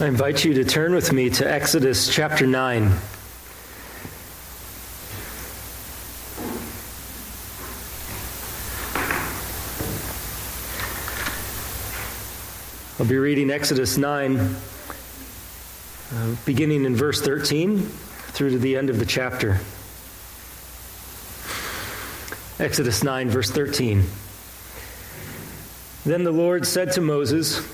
I invite you to turn with me to Exodus chapter 9. I'll be reading Exodus 9, uh, beginning in verse 13 through to the end of the chapter. Exodus 9, verse 13. Then the Lord said to Moses,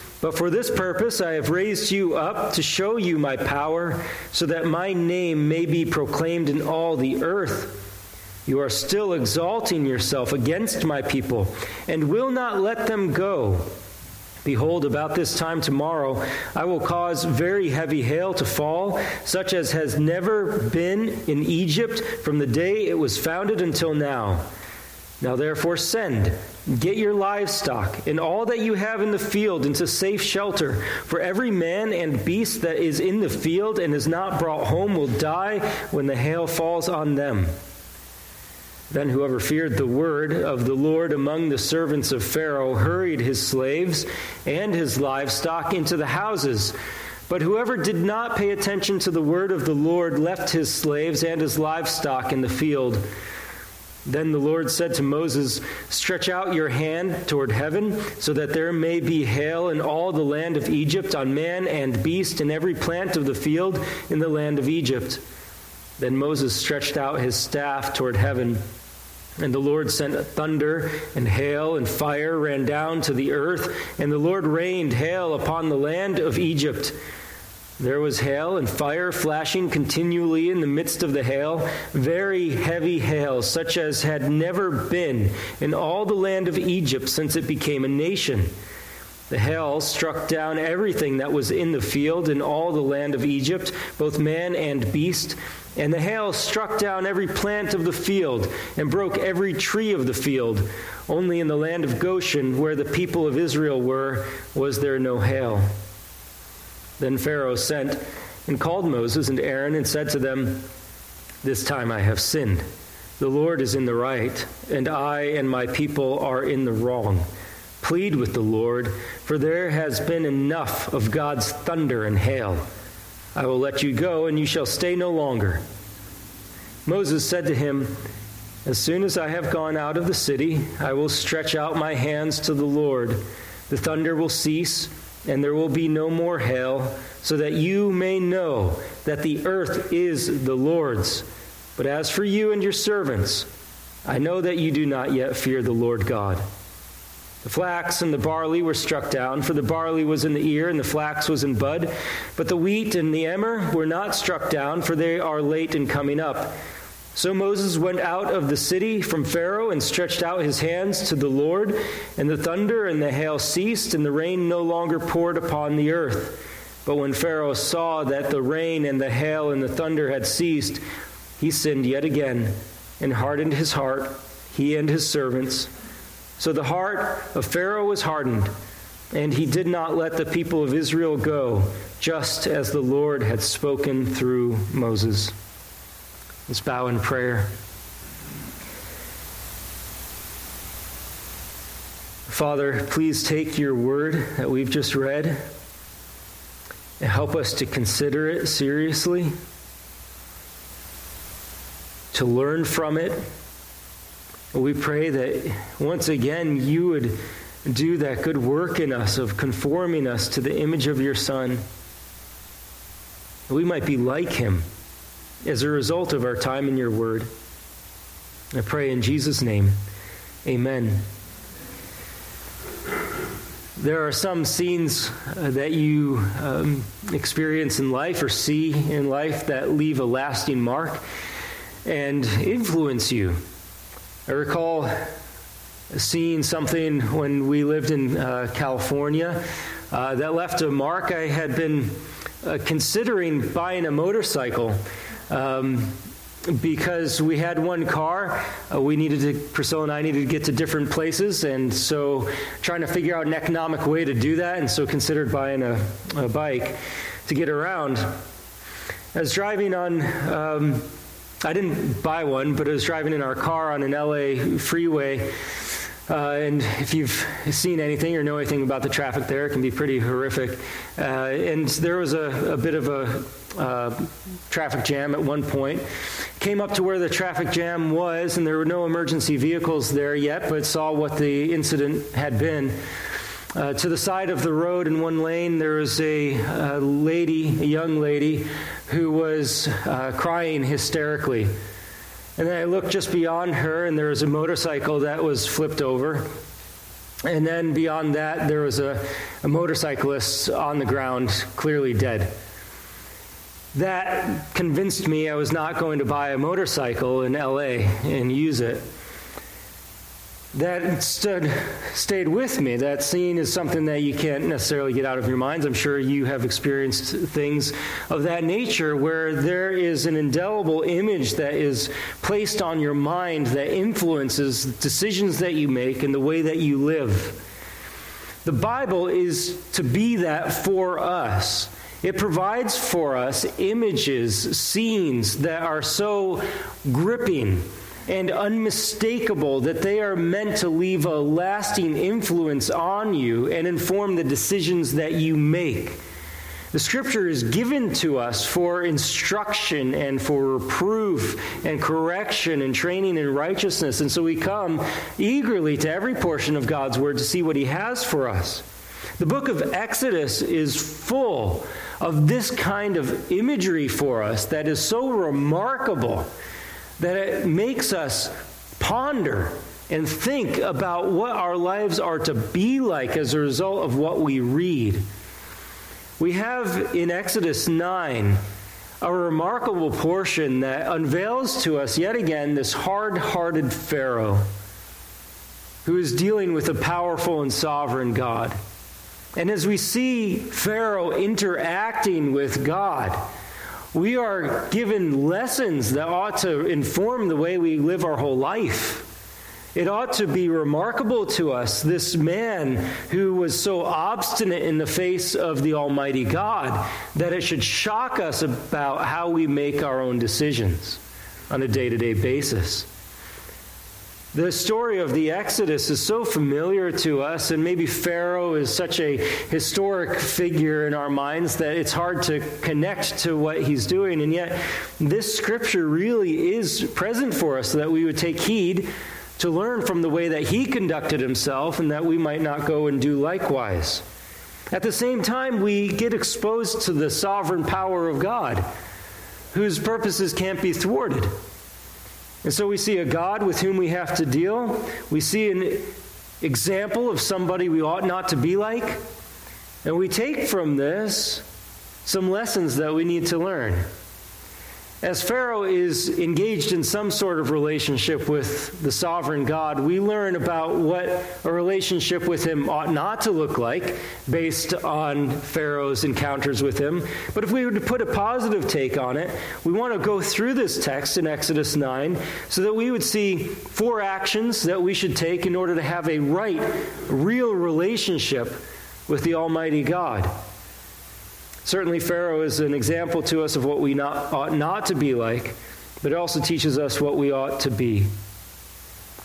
But for this purpose I have raised you up to show you my power, so that my name may be proclaimed in all the earth. You are still exalting yourself against my people, and will not let them go. Behold, about this time tomorrow, I will cause very heavy hail to fall, such as has never been in Egypt from the day it was founded until now. Now therefore send, get your livestock, and all that you have in the field into safe shelter. For every man and beast that is in the field and is not brought home will die when the hail falls on them. Then whoever feared the word of the Lord among the servants of Pharaoh hurried his slaves and his livestock into the houses. But whoever did not pay attention to the word of the Lord left his slaves and his livestock in the field. Then the Lord said to Moses, Stretch out your hand toward heaven, so that there may be hail in all the land of Egypt, on man and beast, and every plant of the field in the land of Egypt. Then Moses stretched out his staff toward heaven. And the Lord sent thunder and hail and fire ran down to the earth, and the Lord rained hail upon the land of Egypt. There was hail and fire flashing continually in the midst of the hail, very heavy hail, such as had never been in all the land of Egypt since it became a nation. The hail struck down everything that was in the field in all the land of Egypt, both man and beast. And the hail struck down every plant of the field and broke every tree of the field. Only in the land of Goshen, where the people of Israel were, was there no hail. Then Pharaoh sent and called Moses and Aaron and said to them, This time I have sinned. The Lord is in the right, and I and my people are in the wrong. Plead with the Lord, for there has been enough of God's thunder and hail. I will let you go, and you shall stay no longer. Moses said to him, As soon as I have gone out of the city, I will stretch out my hands to the Lord. The thunder will cease and there will be no more hail, so that you may know that the earth is the Lord's. But as for you and your servants, I know that you do not yet fear the Lord God. The flax and the barley were struck down, for the barley was in the ear and the flax was in bud. But the wheat and the emmer were not struck down, for they are late in coming up. So Moses went out of the city from Pharaoh and stretched out his hands to the Lord, and the thunder and the hail ceased, and the rain no longer poured upon the earth. But when Pharaoh saw that the rain and the hail and the thunder had ceased, he sinned yet again and hardened his heart, he and his servants. So the heart of Pharaoh was hardened, and he did not let the people of Israel go, just as the Lord had spoken through Moses. Let's bow in prayer. Father, please take your word that we've just read and help us to consider it seriously, to learn from it. We pray that once again you would do that good work in us of conforming us to the image of your Son. We might be like him as a result of our time in your word. I pray in Jesus' name. Amen. There are some scenes uh, that you um, experience in life or see in life that leave a lasting mark and influence you. I recall seeing something when we lived in uh, California uh, that left a mark. I had been uh, considering buying a motorcycle. Um, because we had one car, uh, we needed to, Priscilla and I needed to get to different places, and so trying to figure out an economic way to do that, and so considered buying a, a bike to get around. I was driving on, um, I didn't buy one, but I was driving in our car on an LA freeway. Uh, and if you've seen anything or know anything about the traffic there, it can be pretty horrific. Uh, and there was a, a bit of a uh, traffic jam at one point. Came up to where the traffic jam was, and there were no emergency vehicles there yet, but saw what the incident had been. Uh, to the side of the road in one lane, there was a, a lady, a young lady, who was uh, crying hysterically. And then I looked just beyond her, and there was a motorcycle that was flipped over. And then beyond that, there was a, a motorcyclist on the ground, clearly dead. That convinced me I was not going to buy a motorcycle in LA and use it that stood, stayed with me. That scene is something that you can't necessarily get out of your minds. I'm sure you have experienced things of that nature where there is an indelible image that is placed on your mind that influences decisions that you make and the way that you live. The Bible is to be that for us. It provides for us images, scenes that are so gripping and unmistakable that they are meant to leave a lasting influence on you and inform the decisions that you make. The scripture is given to us for instruction and for reproof and correction and training in righteousness. And so we come eagerly to every portion of God's word to see what he has for us. The book of Exodus is full of this kind of imagery for us that is so remarkable that it makes us ponder and think about what our lives are to be like as a result of what we read. We have in Exodus 9 a remarkable portion that unveils to us yet again this hard hearted Pharaoh who is dealing with a powerful and sovereign God. And as we see Pharaoh interacting with God, we are given lessons that ought to inform the way we live our whole life. It ought to be remarkable to us, this man who was so obstinate in the face of the Almighty God, that it should shock us about how we make our own decisions on a day to day basis. The story of the Exodus is so familiar to us, and maybe Pharaoh is such a historic figure in our minds that it's hard to connect to what he's doing. And yet, this scripture really is present for us so that we would take heed to learn from the way that he conducted himself and that we might not go and do likewise. At the same time, we get exposed to the sovereign power of God, whose purposes can't be thwarted. And so we see a God with whom we have to deal. We see an example of somebody we ought not to be like. And we take from this some lessons that we need to learn. As Pharaoh is engaged in some sort of relationship with the sovereign God, we learn about what a relationship with him ought not to look like based on Pharaoh's encounters with him. But if we were to put a positive take on it, we want to go through this text in Exodus 9 so that we would see four actions that we should take in order to have a right, real relationship with the Almighty God. Certainly, Pharaoh is an example to us of what we not, ought not to be like, but it also teaches us what we ought to be.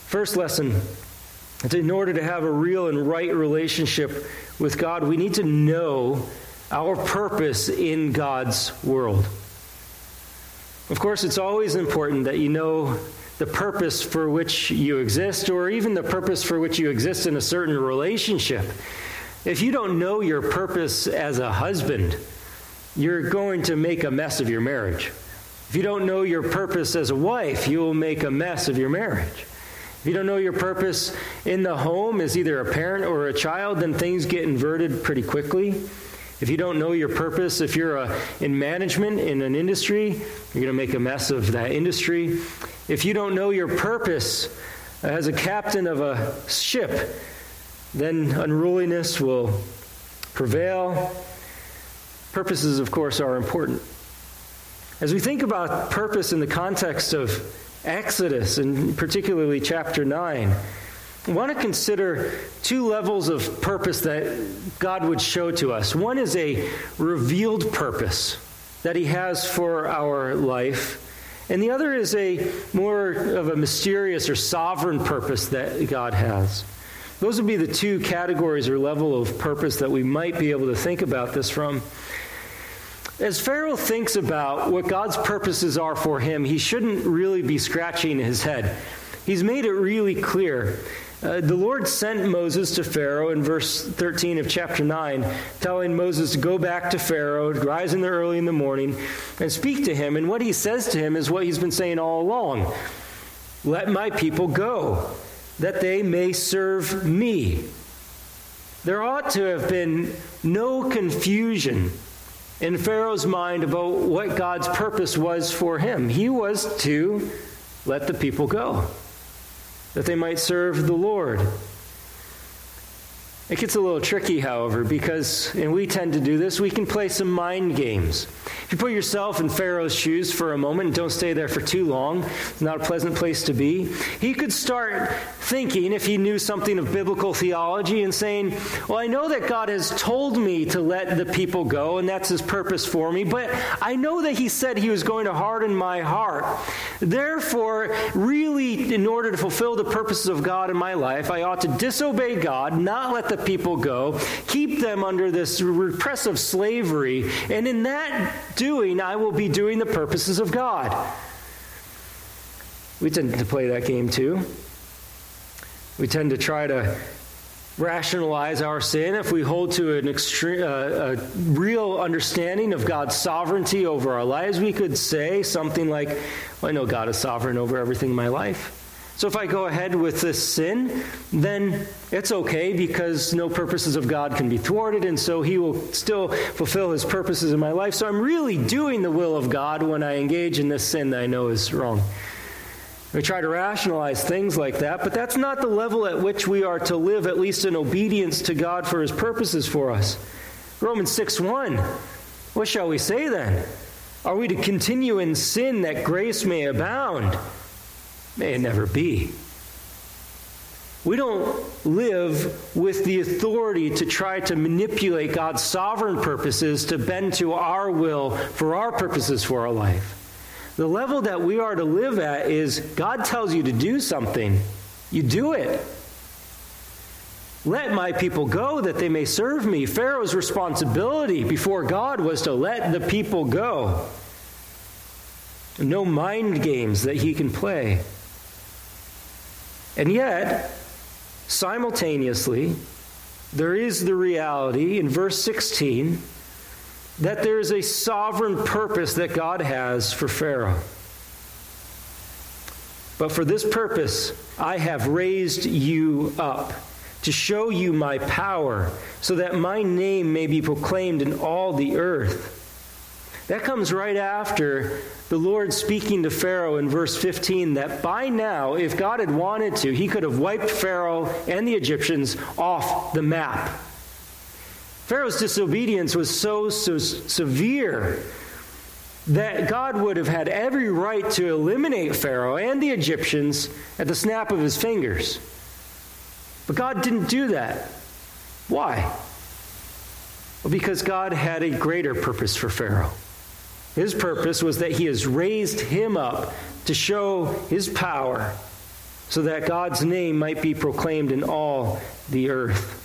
First lesson in order to have a real and right relationship with God, we need to know our purpose in God's world. Of course, it's always important that you know the purpose for which you exist, or even the purpose for which you exist in a certain relationship. If you don't know your purpose as a husband, you're going to make a mess of your marriage. If you don't know your purpose as a wife, you will make a mess of your marriage. If you don't know your purpose in the home as either a parent or a child, then things get inverted pretty quickly. If you don't know your purpose, if you're a, in management in an industry, you're going to make a mess of that industry. If you don't know your purpose as a captain of a ship, then unruliness will prevail. Purposes, of course, are important. As we think about purpose in the context of Exodus, and particularly chapter 9, I want to consider two levels of purpose that God would show to us. One is a revealed purpose that He has for our life, and the other is a more of a mysterious or sovereign purpose that God has. Those would be the two categories or level of purpose that we might be able to think about this from. As Pharaoh thinks about what God's purposes are for him, he shouldn't really be scratching his head. He's made it really clear uh, the Lord sent Moses to Pharaoh in verse 13 of chapter 9, telling Moses to go back to Pharaoh, rise in the early in the morning, and speak to him. And what he says to him is what he's been saying all along Let my people go, that they may serve me. There ought to have been no confusion in Pharaoh's mind about what God's purpose was for him. He was to let the people go that they might serve the Lord. It gets a little tricky, however, because, and we tend to do this, we can play some mind games. If you put yourself in Pharaoh's shoes for a moment, don't stay there for too long, it's not a pleasant place to be. He could start thinking, if he knew something of biblical theology, and saying, Well, I know that God has told me to let the people go, and that's his purpose for me, but I know that he said he was going to harden my heart. Therefore, really, in order to fulfill the purposes of God in my life, I ought to disobey God, not let the the people go, keep them under this repressive slavery, and in that doing, I will be doing the purposes of God. We tend to play that game too. We tend to try to rationalize our sin if we hold to an extreme, uh, a real understanding of God's sovereignty over our lives. We could say something like, well, I know God is sovereign over everything in my life. So if I go ahead with this sin, then it's okay because no purposes of God can be thwarted, and so He will still fulfill His purposes in my life. So I'm really doing the will of God when I engage in this sin that I know is wrong. We try to rationalize things like that, but that's not the level at which we are to live, at least in obedience to God for His purposes for us. Romans 6 1. What shall we say then? Are we to continue in sin that grace may abound? May it never be. We don't live with the authority to try to manipulate God's sovereign purposes to bend to our will for our purposes for our life. The level that we are to live at is God tells you to do something, you do it. Let my people go that they may serve me. Pharaoh's responsibility before God was to let the people go. No mind games that he can play. And yet, simultaneously, there is the reality in verse 16 that there is a sovereign purpose that God has for Pharaoh. But for this purpose, I have raised you up to show you my power, so that my name may be proclaimed in all the earth. That comes right after the Lord speaking to Pharaoh in verse 15 that by now, if God had wanted to, he could have wiped Pharaoh and the Egyptians off the map. Pharaoh's disobedience was so, so severe that God would have had every right to eliminate Pharaoh and the Egyptians at the snap of his fingers. But God didn't do that. Why? Well, because God had a greater purpose for Pharaoh. His purpose was that he has raised him up to show his power so that God's name might be proclaimed in all the earth.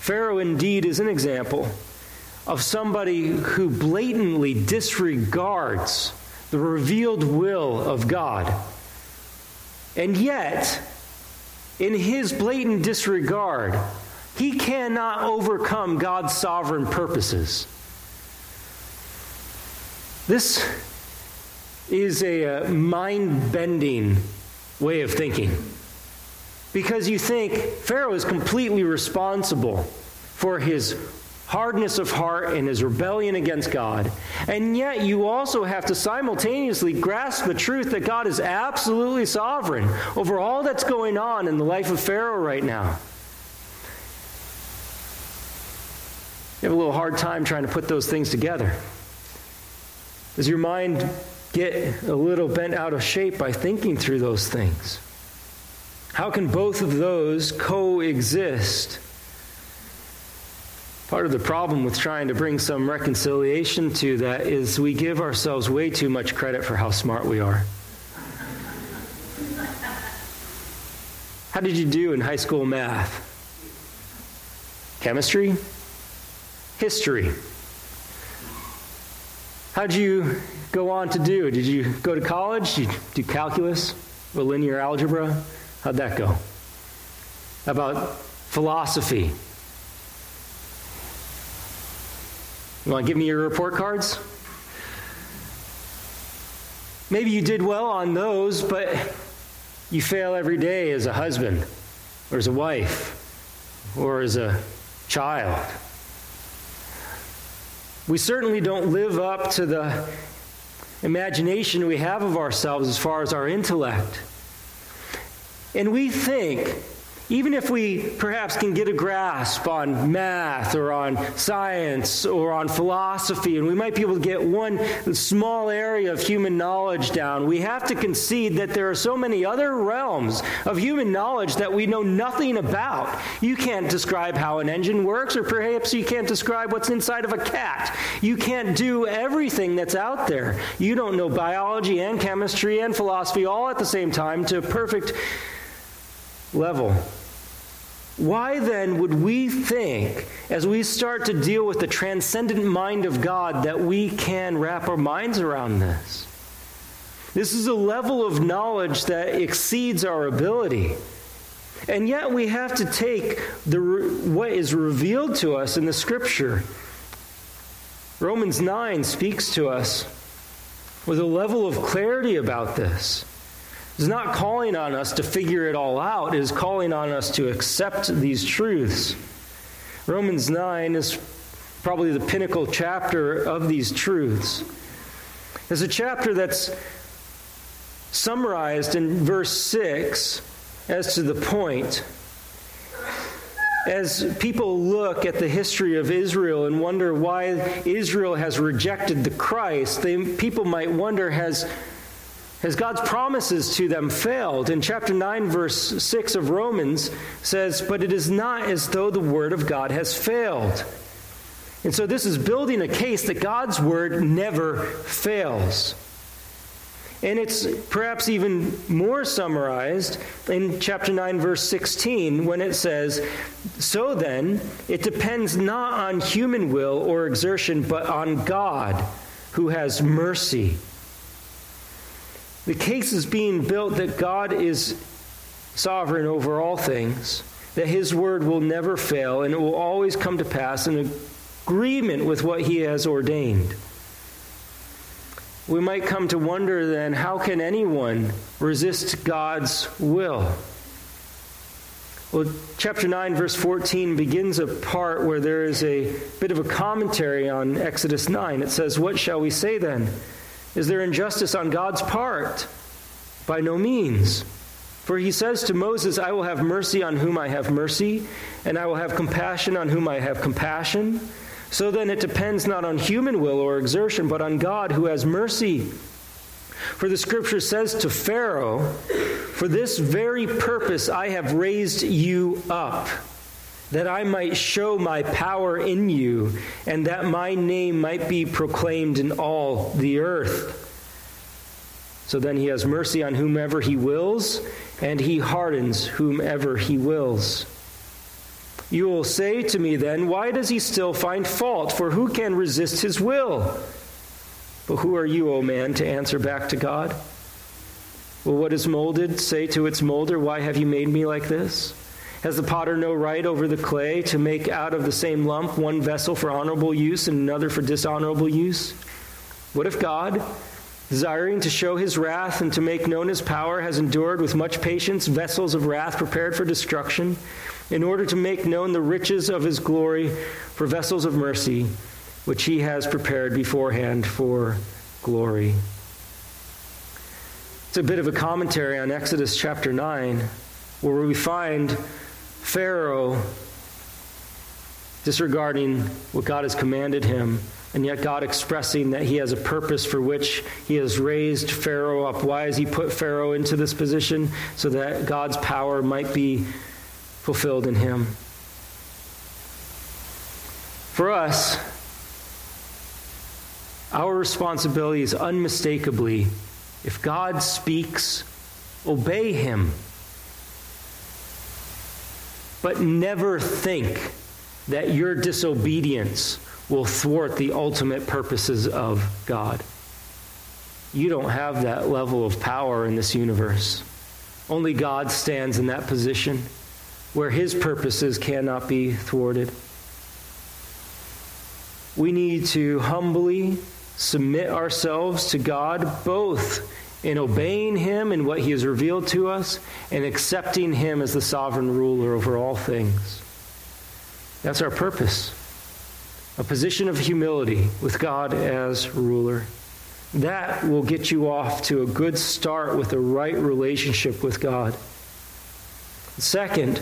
Pharaoh indeed is an example of somebody who blatantly disregards the revealed will of God. And yet, in his blatant disregard, he cannot overcome God's sovereign purposes. This is a uh, mind bending way of thinking. Because you think Pharaoh is completely responsible for his hardness of heart and his rebellion against God. And yet, you also have to simultaneously grasp the truth that God is absolutely sovereign over all that's going on in the life of Pharaoh right now. You have a little hard time trying to put those things together. Does your mind get a little bent out of shape by thinking through those things? How can both of those coexist? Part of the problem with trying to bring some reconciliation to that is we give ourselves way too much credit for how smart we are. How did you do in high school math? Chemistry? History? How'd you go on to do? Did you go to college? Did you do calculus or linear algebra? How'd that go? How about philosophy? You want to give me your report cards? Maybe you did well on those, but you fail every day as a husband, or as a wife, or as a child. We certainly don't live up to the imagination we have of ourselves as far as our intellect. And we think, even if we perhaps can get a grasp on math or on science or on philosophy, and we might be able to get one small area of human knowledge down, we have to concede that there are so many other realms of human knowledge that we know nothing about. You can't describe how an engine works, or perhaps you can't describe what's inside of a cat. You can't do everything that's out there. You don't know biology and chemistry and philosophy all at the same time to perfect level. Why then would we think, as we start to deal with the transcendent mind of God, that we can wrap our minds around this? This is a level of knowledge that exceeds our ability. And yet we have to take the, what is revealed to us in the Scripture. Romans 9 speaks to us with a level of clarity about this is not calling on us to figure it all out, it is calling on us to accept these truths. Romans 9 is probably the pinnacle chapter of these truths. It's a chapter that's summarized in verse 6 as to the point. As people look at the history of Israel and wonder why Israel has rejected the Christ, they, people might wonder has has God's promises to them failed? In chapter 9, verse 6 of Romans says, But it is not as though the word of God has failed. And so this is building a case that God's word never fails. And it's perhaps even more summarized in chapter 9, verse 16, when it says, So then, it depends not on human will or exertion, but on God, who has mercy the case is being built that God is sovereign over all things, that his word will never fail, and it will always come to pass in agreement with what he has ordained. We might come to wonder then how can anyone resist God's will? Well, chapter 9, verse 14 begins a part where there is a bit of a commentary on Exodus 9. It says, What shall we say then? Is there injustice on God's part? By no means. For he says to Moses, I will have mercy on whom I have mercy, and I will have compassion on whom I have compassion. So then it depends not on human will or exertion, but on God who has mercy. For the scripture says to Pharaoh, For this very purpose I have raised you up that I might show my power in you, and that my name might be proclaimed in all the earth. So then he has mercy on whomever he wills, and he hardens whomever he wills. You will say to me then, Why does he still find fault? For who can resist his will? But who are you, O man, to answer back to God? Will what is molded say to its molder, Why have you made me like this? Has the potter no right over the clay to make out of the same lump one vessel for honorable use and another for dishonorable use? What if God, desiring to show his wrath and to make known his power, has endured with much patience vessels of wrath prepared for destruction, in order to make known the riches of his glory for vessels of mercy, which he has prepared beforehand for glory? It's a bit of a commentary on Exodus chapter 9, where we find Pharaoh disregarding what God has commanded him, and yet God expressing that he has a purpose for which he has raised Pharaoh up. Why has he put Pharaoh into this position? So that God's power might be fulfilled in him. For us, our responsibility is unmistakably if God speaks, obey him. But never think that your disobedience will thwart the ultimate purposes of God. You don't have that level of power in this universe. Only God stands in that position where his purposes cannot be thwarted. We need to humbly submit ourselves to God, both in obeying him and what he has revealed to us and accepting him as the sovereign ruler over all things. That's our purpose a position of humility with God as ruler. That will get you off to a good start with a right relationship with God. Second,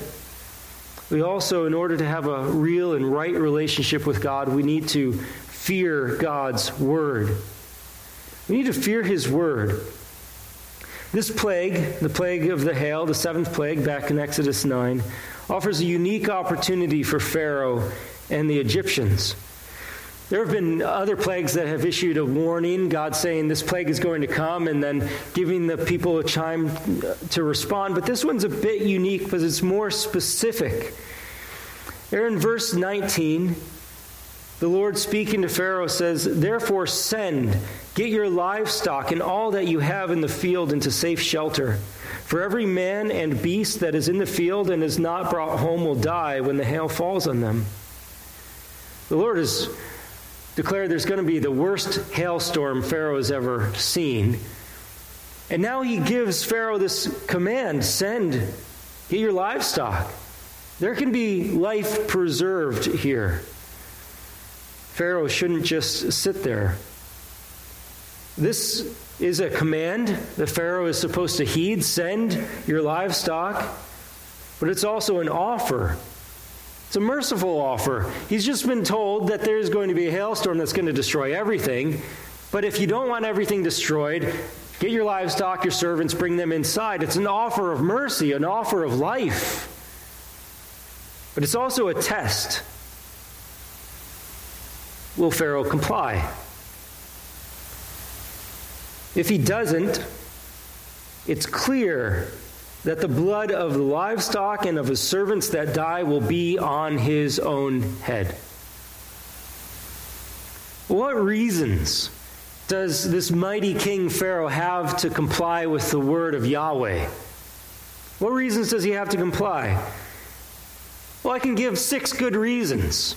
we also, in order to have a real and right relationship with God, we need to fear God's word. We need to fear his word. This plague, the plague of the hail, the seventh plague back in Exodus 9, offers a unique opportunity for Pharaoh and the Egyptians. There have been other plagues that have issued a warning, God saying this plague is going to come, and then giving the people a time to respond. But this one's a bit unique because it's more specific. There in verse 19, the Lord speaking to Pharaoh says, Therefore send, get your livestock and all that you have in the field into safe shelter. For every man and beast that is in the field and is not brought home will die when the hail falls on them. The Lord has declared there's going to be the worst hailstorm Pharaoh has ever seen. And now he gives Pharaoh this command send, get your livestock. There can be life preserved here. Pharaoh shouldn't just sit there. This is a command that Pharaoh is supposed to heed send your livestock, but it's also an offer. It's a merciful offer. He's just been told that there's going to be a hailstorm that's going to destroy everything. But if you don't want everything destroyed, get your livestock, your servants, bring them inside. It's an offer of mercy, an offer of life. But it's also a test. Will Pharaoh comply? If he doesn't, it's clear that the blood of the livestock and of his servants that die will be on his own head. What reasons does this mighty king Pharaoh have to comply with the word of Yahweh? What reasons does he have to comply? Well, I can give six good reasons.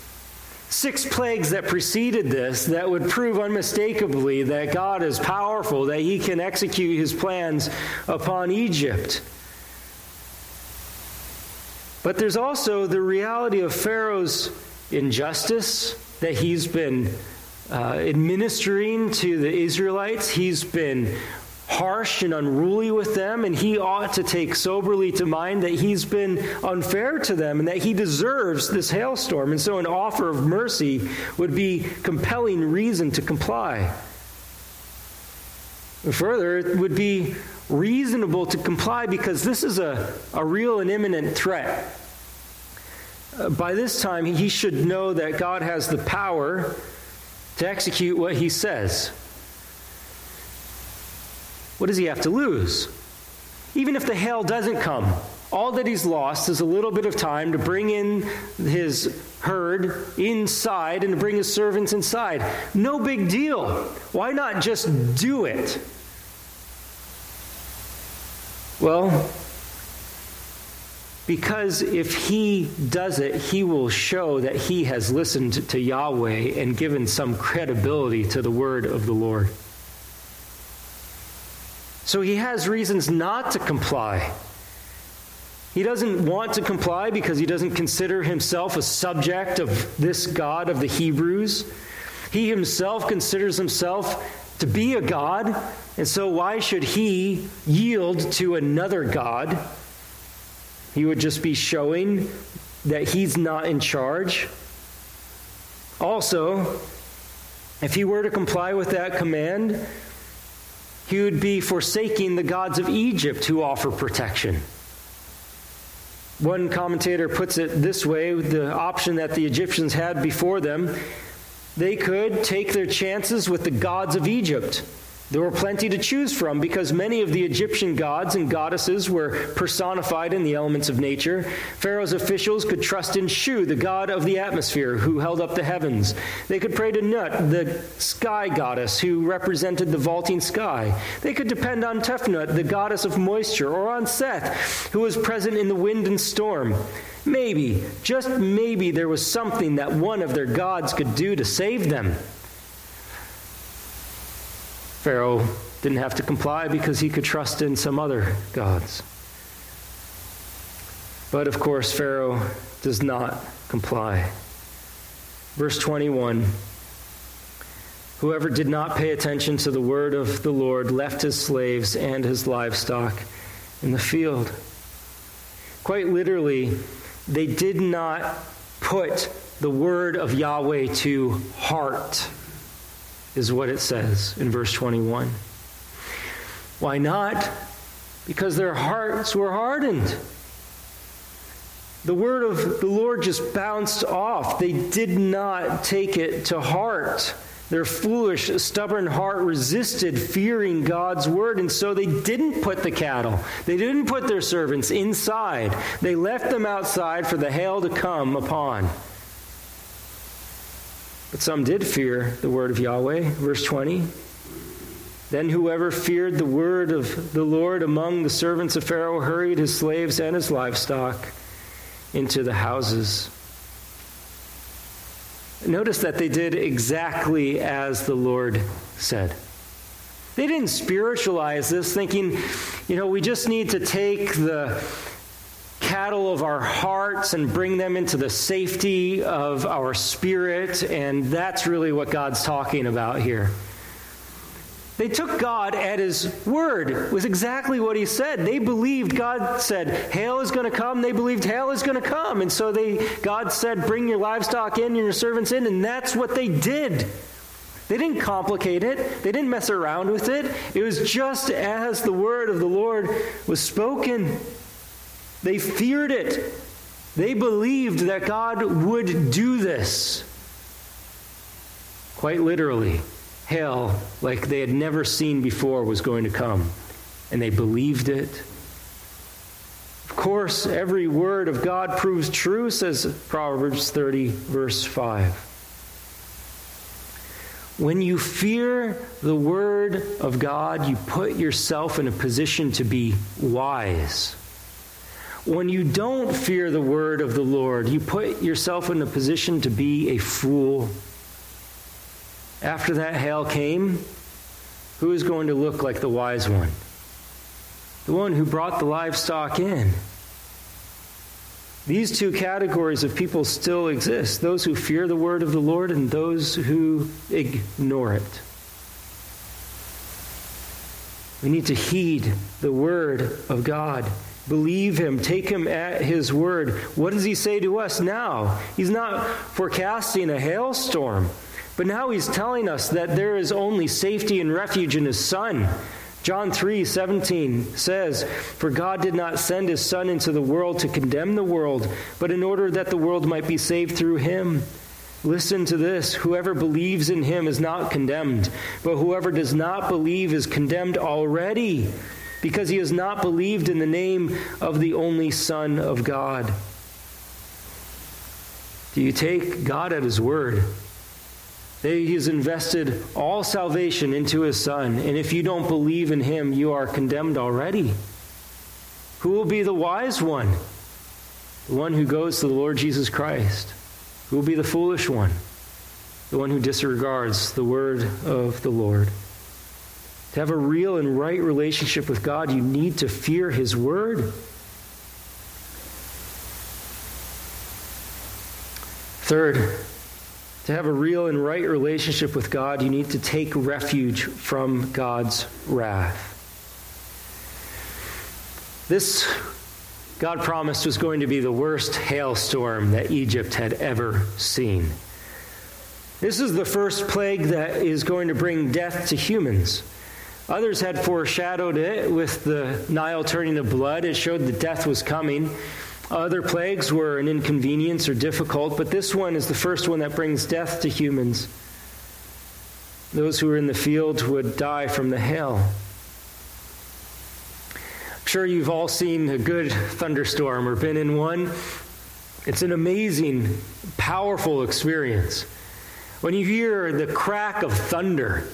Six plagues that preceded this that would prove unmistakably that God is powerful, that he can execute his plans upon Egypt. But there's also the reality of Pharaoh's injustice that he's been uh, administering to the Israelites. He's been harsh and unruly with them, and he ought to take soberly to mind that he's been unfair to them and that he deserves this hailstorm. And so, an offer of mercy would be compelling reason to comply. Further, it would be reasonable to comply because this is a, a real and imminent threat. Uh, by this time, he should know that God has the power to execute what he says. What does he have to lose? Even if the hail doesn't come, all that he's lost is a little bit of time to bring in his herd inside and to bring his servants inside. No big deal. Why not just do it? Well, because if he does it, he will show that he has listened to Yahweh and given some credibility to the word of the Lord. So he has reasons not to comply. He doesn't want to comply because he doesn't consider himself a subject of this God of the Hebrews. He himself considers himself to be a God, and so why should he yield to another God? He would just be showing that he's not in charge. Also, if he were to comply with that command, he would be forsaking the gods of Egypt who offer protection. One commentator puts it this way the option that the Egyptians had before them, they could take their chances with the gods of Egypt there were plenty to choose from because many of the Egyptian gods and goddesses were personified in the elements of nature. Pharaoh's officials could trust in Shu, the god of the atmosphere, who held up the heavens. They could pray to Nut, the sky goddess, who represented the vaulting sky. They could depend on Tefnut, the goddess of moisture, or on Seth, who was present in the wind and storm. Maybe, just maybe, there was something that one of their gods could do to save them. Pharaoh didn't have to comply because he could trust in some other gods. But of course, Pharaoh does not comply. Verse 21 Whoever did not pay attention to the word of the Lord left his slaves and his livestock in the field. Quite literally, they did not put the word of Yahweh to heart is what it says in verse 21. Why not? Because their hearts were hardened. The word of the Lord just bounced off. They did not take it to heart. Their foolish, stubborn heart resisted fearing God's word, and so they didn't put the cattle, they didn't put their servants inside. They left them outside for the hail to come upon. But some did fear the word of Yahweh. Verse 20. Then whoever feared the word of the Lord among the servants of Pharaoh hurried his slaves and his livestock into the houses. Notice that they did exactly as the Lord said. They didn't spiritualize this, thinking, you know, we just need to take the cattle of our hearts and bring them into the safety of our spirit. And that's really what God's talking about here. They took God at his word. Was exactly what he said. They believed God said, hail is going to come. They believed hail is going to come. And so they God said, bring your livestock in and your servants in, and that's what they did. They didn't complicate it. They didn't mess around with it. It was just as the word of the Lord was spoken. They feared it. They believed that God would do this. Quite literally, hell, like they had never seen before, was going to come. And they believed it. Of course, every word of God proves true, says Proverbs 30, verse 5. When you fear the word of God, you put yourself in a position to be wise. When you don't fear the word of the Lord, you put yourself in a position to be a fool. After that hail came, who is going to look like the wise one? The one who brought the livestock in. These two categories of people still exist those who fear the word of the Lord and those who ignore it. We need to heed the word of God. Believe him. Take him at his word. What does he say to us now? He's not forecasting a hailstorm, but now he's telling us that there is only safety and refuge in his son. John 3 17 says, For God did not send his Son into the world to condemn the world, but in order that the world might be saved through him. Listen to this whoever believes in him is not condemned, but whoever does not believe is condemned already because he has not believed in the name of the only Son of God. Do you take God at his word? He has invested all salvation into his Son, and if you don't believe in him, you are condemned already. Who will be the wise one? The one who goes to the Lord Jesus Christ. Who will be the foolish one? The one who disregards the word of the Lord. To have a real and right relationship with God, you need to fear His Word. Third, to have a real and right relationship with God, you need to take refuge from God's wrath. This, God promised, was going to be the worst hailstorm that Egypt had ever seen. This is the first plague that is going to bring death to humans. Others had foreshadowed it with the Nile turning to blood. It showed that death was coming. Other plagues were an inconvenience or difficult, but this one is the first one that brings death to humans. Those who were in the field would die from the hail. I'm sure you've all seen a good thunderstorm or been in one. It's an amazing, powerful experience. When you hear the crack of thunder,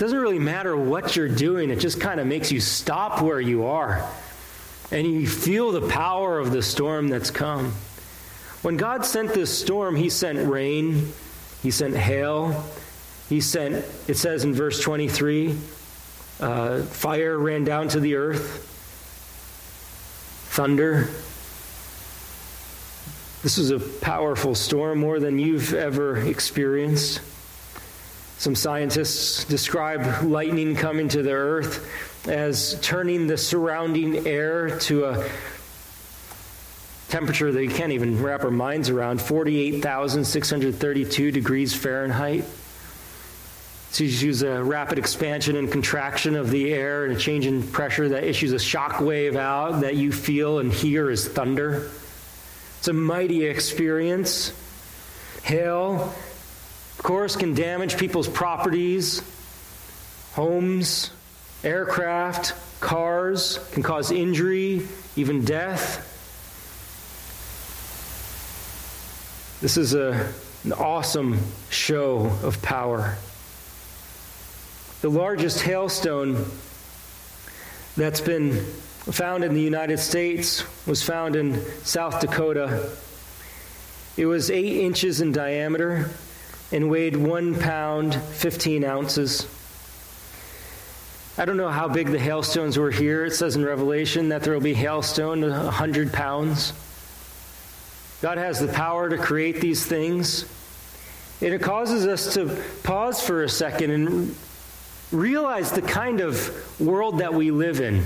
doesn't really matter what you're doing, it just kind of makes you stop where you are. And you feel the power of the storm that's come. When God sent this storm, He sent rain, He sent hail, He sent, it says in verse 23, uh, fire ran down to the earth, thunder. This was a powerful storm, more than you've ever experienced. Some scientists describe lightning coming to the earth as turning the surrounding air to a temperature that can't even wrap our minds around 48,632 degrees Fahrenheit. So you use a rapid expansion and contraction of the air and a change in pressure that issues a shock wave out that you feel and hear as thunder. It's a mighty experience. Hail of course, can damage people's properties, homes, aircraft, cars, can cause injury, even death. This is a, an awesome show of power. The largest hailstone that's been found in the United States was found in South Dakota. It was eight inches in diameter and weighed one pound, 15 ounces. I don't know how big the hailstones were here. It says in Revelation that there will be hailstone 100 pounds. God has the power to create these things. And it causes us to pause for a second and realize the kind of world that we live in.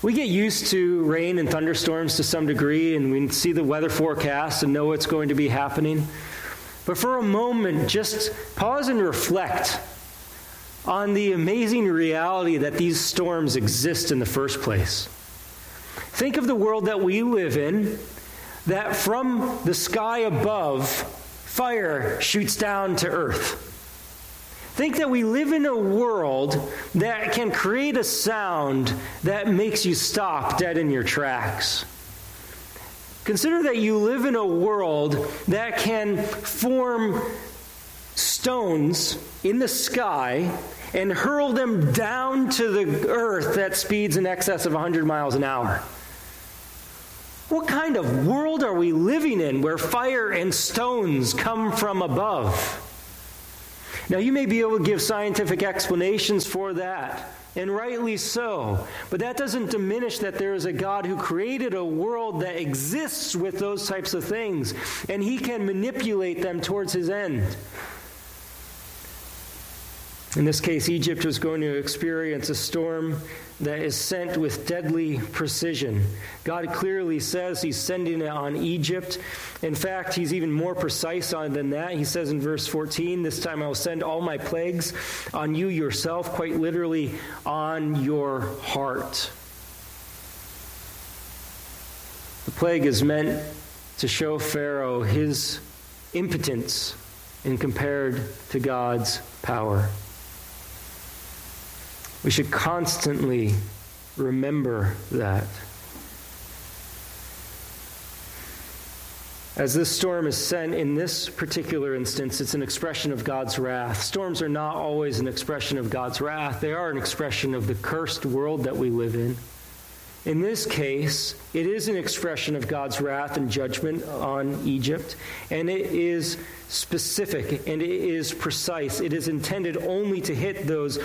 We get used to rain and thunderstorms to some degree, and we see the weather forecast and know what's going to be happening. But for a moment, just pause and reflect on the amazing reality that these storms exist in the first place. Think of the world that we live in, that from the sky above, fire shoots down to earth. Think that we live in a world that can create a sound that makes you stop dead in your tracks. Consider that you live in a world that can form stones in the sky and hurl them down to the earth at speeds in excess of 100 miles an hour. What kind of world are we living in where fire and stones come from above? Now, you may be able to give scientific explanations for that and rightly so. But that doesn't diminish that there is a God who created a world that exists with those types of things, and he can manipulate them towards his end. In this case, Egypt was going to experience a storm that is sent with deadly precision. God clearly says he's sending it on Egypt. In fact, he's even more precise on than that. He says in verse 14, This time I will send all my plagues on you yourself, quite literally on your heart. The plague is meant to show Pharaoh his impotence in compared to God's power. We should constantly remember that. As this storm is sent in this particular instance, it's an expression of God's wrath. Storms are not always an expression of God's wrath, they are an expression of the cursed world that we live in. In this case, it is an expression of God's wrath and judgment on Egypt, and it is specific and it is precise. It is intended only to hit those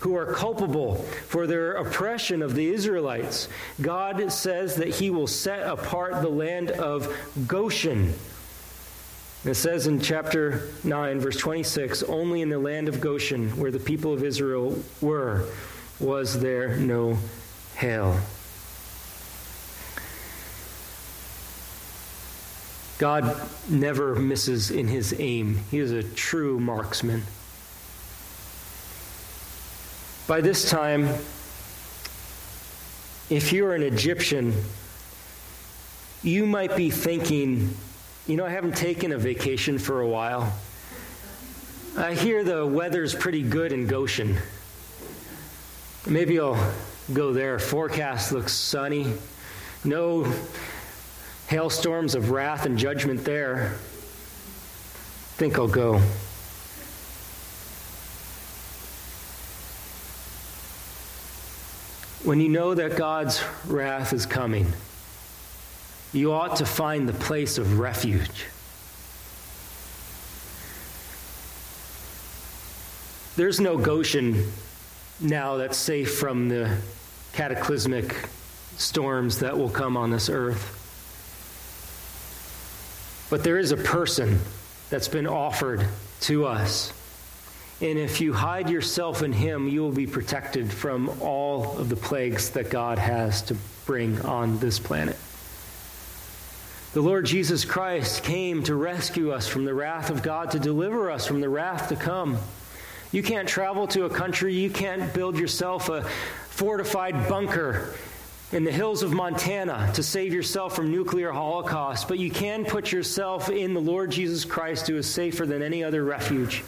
who are culpable for their oppression of the Israelites. God says that He will set apart the land of Goshen. It says in chapter 9, verse 26 only in the land of Goshen, where the people of Israel were, was there no hail. God never misses in his aim, he is a true marksman. By this time, if you're an Egyptian, you might be thinking, you know, I haven't taken a vacation for a while. I hear the weather's pretty good in Goshen. Maybe I'll go there. Forecast looks sunny. No hailstorms of wrath and judgment there. Think I'll go. When you know that God's wrath is coming, you ought to find the place of refuge. There's no Goshen now that's safe from the cataclysmic storms that will come on this earth. But there is a person that's been offered to us. And if you hide yourself in him, you will be protected from all of the plagues that God has to bring on this planet. The Lord Jesus Christ came to rescue us from the wrath of God, to deliver us from the wrath to come. You can't travel to a country, you can't build yourself a fortified bunker in the hills of Montana to save yourself from nuclear holocaust, but you can put yourself in the Lord Jesus Christ who is safer than any other refuge.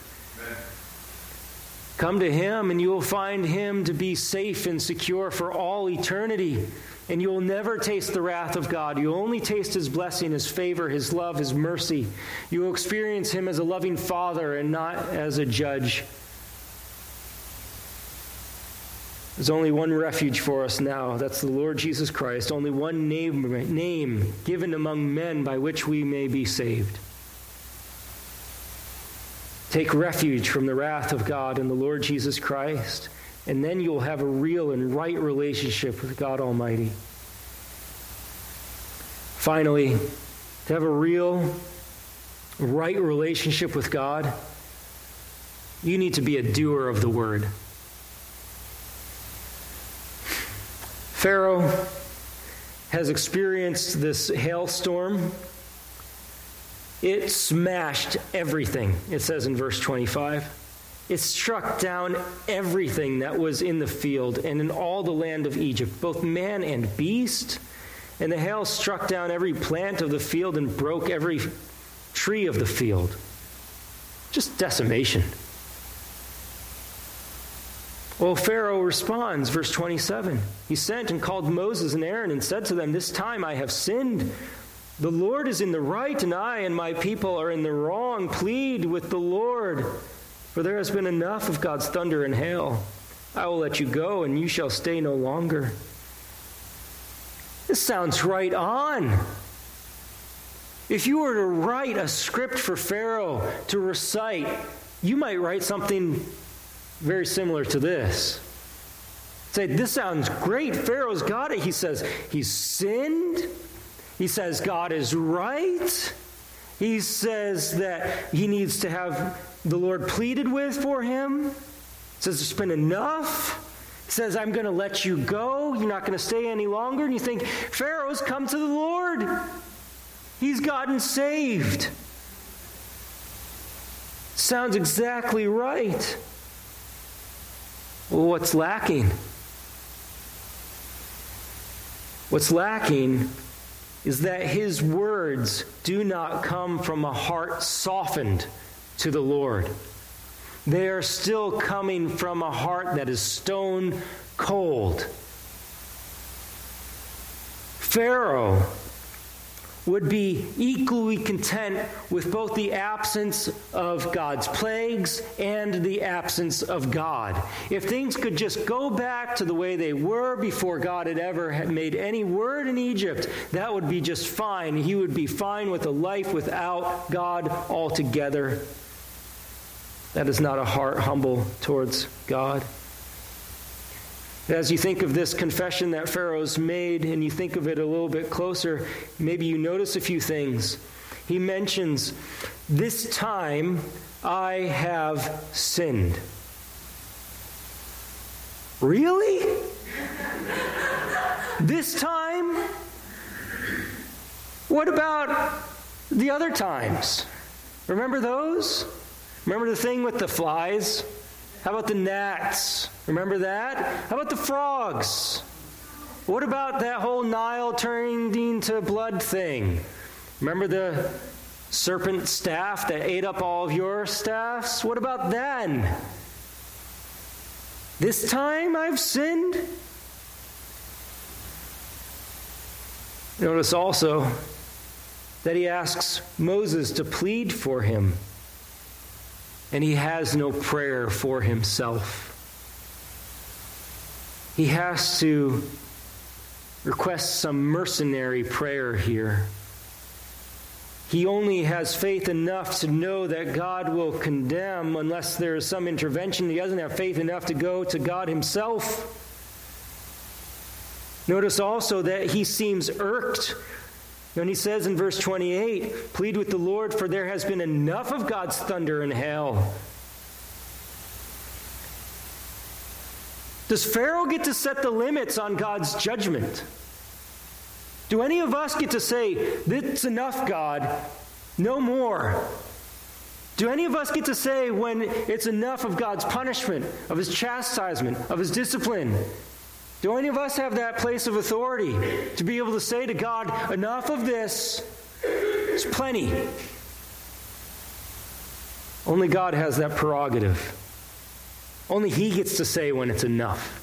Come to him and you will find him to be safe and secure for all eternity. And you will never taste the wrath of God. You will only taste his blessing, his favor, his love, his mercy. You will experience him as a loving father and not as a judge. There's only one refuge for us now. That's the Lord Jesus Christ. Only one name, name given among men by which we may be saved. Take refuge from the wrath of God in the Lord Jesus Christ, and then you'll have a real and right relationship with God Almighty. Finally, to have a real, right relationship with God, you need to be a doer of the word. Pharaoh has experienced this hailstorm. It smashed everything, it says in verse 25. It struck down everything that was in the field and in all the land of Egypt, both man and beast. And the hail struck down every plant of the field and broke every tree of the field. Just decimation. Well, Pharaoh responds, verse 27. He sent and called Moses and Aaron and said to them, This time I have sinned. The Lord is in the right, and I and my people are in the wrong. Plead with the Lord, for there has been enough of God's thunder and hail. I will let you go, and you shall stay no longer. This sounds right on. If you were to write a script for Pharaoh to recite, you might write something very similar to this. Say, this sounds great. Pharaoh's got it. He says he's sinned. He says God is right. He says that he needs to have the Lord pleaded with for him. He says there's been enough. He says, I'm going to let you go. You're not going to stay any longer. And you think, Pharaoh's come to the Lord. He's gotten saved. Sounds exactly right. What's lacking? What's lacking is that his words do not come from a heart softened to the Lord. They are still coming from a heart that is stone cold. Pharaoh would be equally content with both the absence of God's plagues and the absence of God. If things could just go back to the way they were before God had ever made any word in Egypt, that would be just fine. He would be fine with a life without God altogether. That is not a heart humble towards God. As you think of this confession that Pharaoh's made and you think of it a little bit closer, maybe you notice a few things. He mentions, This time I have sinned. Really? this time? What about the other times. Remember those? Remember the thing with the flies? How about the gnats? Remember that? How about the frogs? What about that whole Nile turning into blood thing? Remember the serpent staff that ate up all of your staffs? What about then? This time I've sinned? Notice also that he asks Moses to plead for him, and he has no prayer for himself. He has to request some mercenary prayer here. He only has faith enough to know that God will condemn unless there is some intervention. He doesn't have faith enough to go to God himself. Notice also that he seems irked when he says in verse 28 Plead with the Lord, for there has been enough of God's thunder in hell. Does Pharaoh get to set the limits on God's judgment? Do any of us get to say, It's enough, God, no more? Do any of us get to say when it's enough of God's punishment, of his chastisement, of his discipline? Do any of us have that place of authority to be able to say to God, enough of this, it's plenty? Only God has that prerogative. Only He gets to say when it's enough.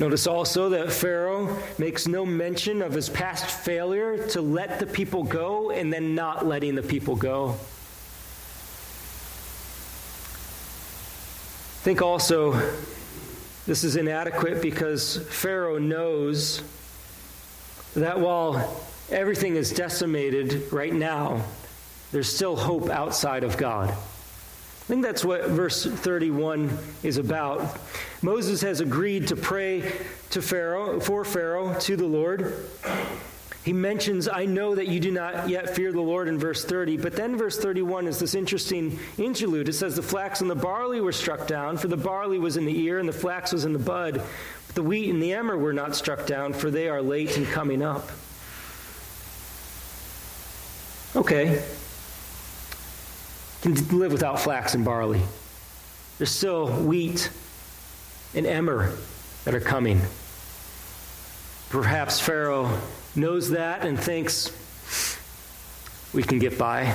Notice also that Pharaoh makes no mention of his past failure to let the people go and then not letting the people go. Think also this is inadequate because Pharaoh knows that while everything is decimated right now, there's still hope outside of God. I think that's what verse 31 is about. Moses has agreed to pray to Pharaoh, for Pharaoh, to the Lord. He mentions, I know that you do not yet fear the Lord in verse 30. But then verse 31 is this interesting interlude. It says, The flax and the barley were struck down, for the barley was in the ear and the flax was in the bud. But the wheat and the emmer were not struck down, for they are late in coming up. Okay. Can live without flax and barley. There's still wheat and emmer that are coming. Perhaps Pharaoh knows that and thinks we can get by.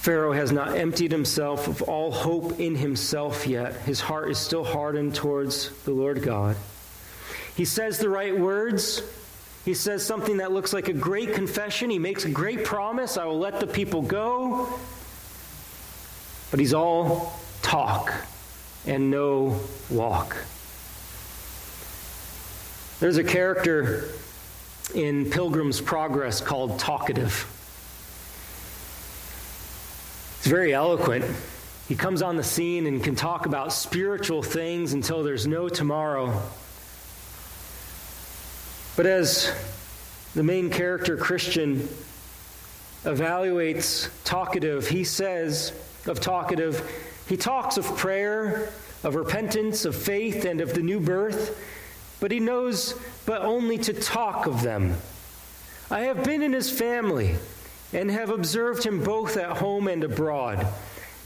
Pharaoh has not emptied himself of all hope in himself yet. His heart is still hardened towards the Lord God. He says the right words. He says something that looks like a great confession. He makes a great promise I will let the people go. But he's all talk and no walk. There's a character in Pilgrim's Progress called Talkative. He's very eloquent. He comes on the scene and can talk about spiritual things until there's no tomorrow. But as the main character, Christian, evaluates Talkative, he says of Talkative, he talks of prayer, of repentance, of faith, and of the new birth but he knows but only to talk of them. I have been in his family and have observed him both at home and abroad.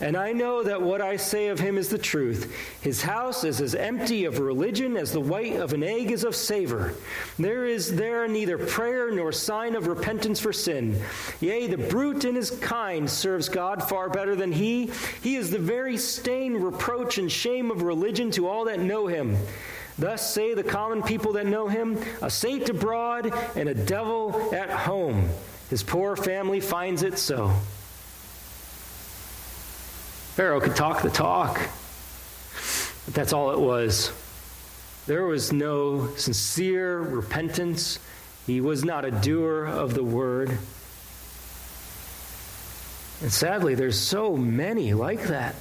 And I know that what I say of him is the truth. His house is as empty of religion as the white of an egg is of savor. There is there neither prayer nor sign of repentance for sin. Yea, the brute in his kind serves God far better than he. He is the very stain, reproach, and shame of religion to all that know him. Thus say the common people that know him a saint abroad and a devil at home. His poor family finds it so. Pharaoh could talk the talk, but that's all it was. There was no sincere repentance. He was not a doer of the word. And sadly, there's so many like that.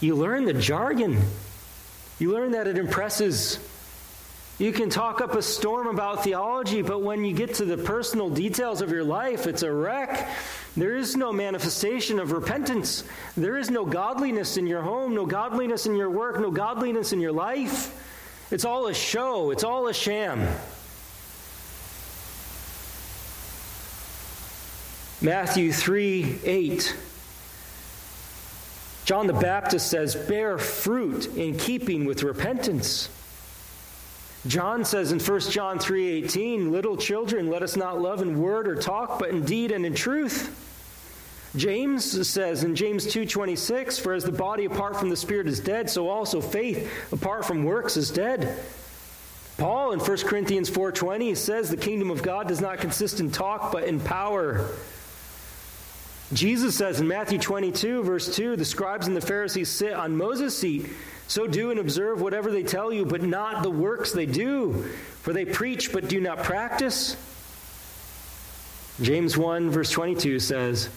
You learn the jargon. You learn that it impresses. You can talk up a storm about theology, but when you get to the personal details of your life, it's a wreck. There is no manifestation of repentance. There is no godliness in your home, no godliness in your work, no godliness in your life. It's all a show, it's all a sham. Matthew 3 8. John the Baptist says, bear fruit in keeping with repentance. John says in 1 John 3:18, "Little children, let us not love in word or talk, but in deed and in truth." James says in James 2:26, "For as the body apart from the spirit is dead, so also faith apart from works is dead." Paul in 1 Corinthians 4:20 says the kingdom of God does not consist in talk but in power. Jesus says in Matthew 22 verse 2, "The scribes and the Pharisees sit on Moses' seat." So do and observe whatever they tell you, but not the works they do, for they preach but do not practice. James 1, verse 22 says,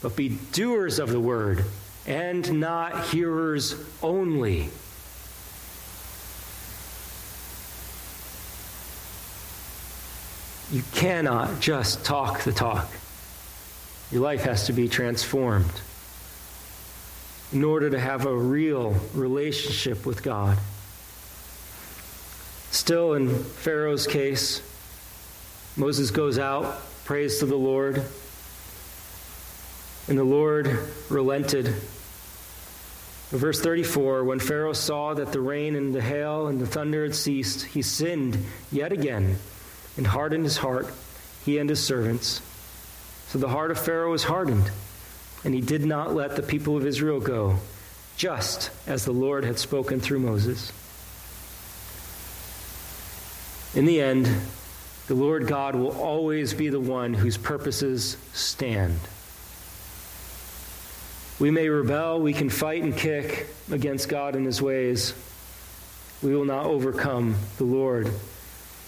But be doers of the word, and not hearers only. You cannot just talk the talk. Your life has to be transformed in order to have a real relationship with God. Still, in Pharaoh's case, Moses goes out, prays to the Lord, and the Lord relented. Verse 34 When Pharaoh saw that the rain and the hail and the thunder had ceased, he sinned yet again and hardened his heart, he and his servants. So the heart of Pharaoh was hardened and he did not let the people of Israel go, just as the Lord had spoken through Moses. In the end, the Lord God will always be the one whose purposes stand. We may rebel, we can fight and kick against God and his ways. We will not overcome the Lord.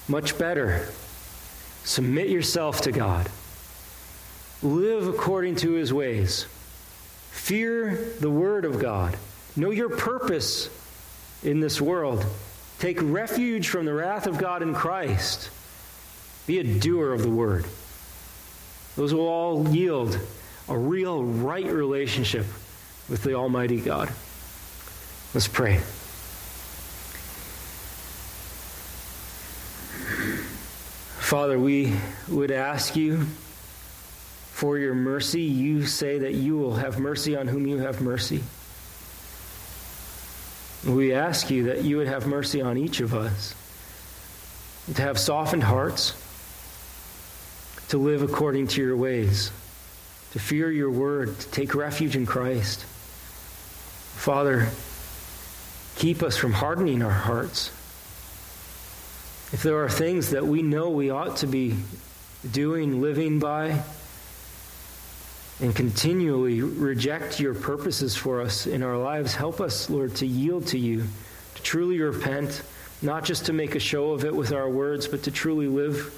Much better, submit yourself to God. Live according to his ways. Fear the word of God. Know your purpose in this world. Take refuge from the wrath of God in Christ. Be a doer of the word. Those will all yield a real right relationship with the Almighty God. Let's pray. Father, we would ask you for your mercy. You say that you will have mercy on whom you have mercy. We ask you that you would have mercy on each of us, to have softened hearts, to live according to your ways, to fear your word, to take refuge in Christ. Father, keep us from hardening our hearts. If there are things that we know we ought to be doing, living by, and continually reject your purposes for us in our lives, help us, Lord, to yield to you, to truly repent, not just to make a show of it with our words, but to truly live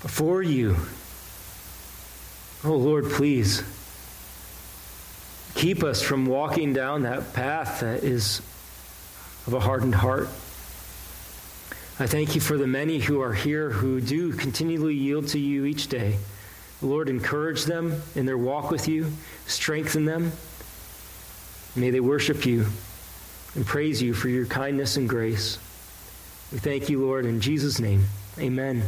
for you. Oh, Lord, please keep us from walking down that path that is of a hardened heart. I thank you for the many who are here who do continually yield to you each day. Lord, encourage them in their walk with you, strengthen them. May they worship you and praise you for your kindness and grace. We thank you, Lord, in Jesus' name. Amen.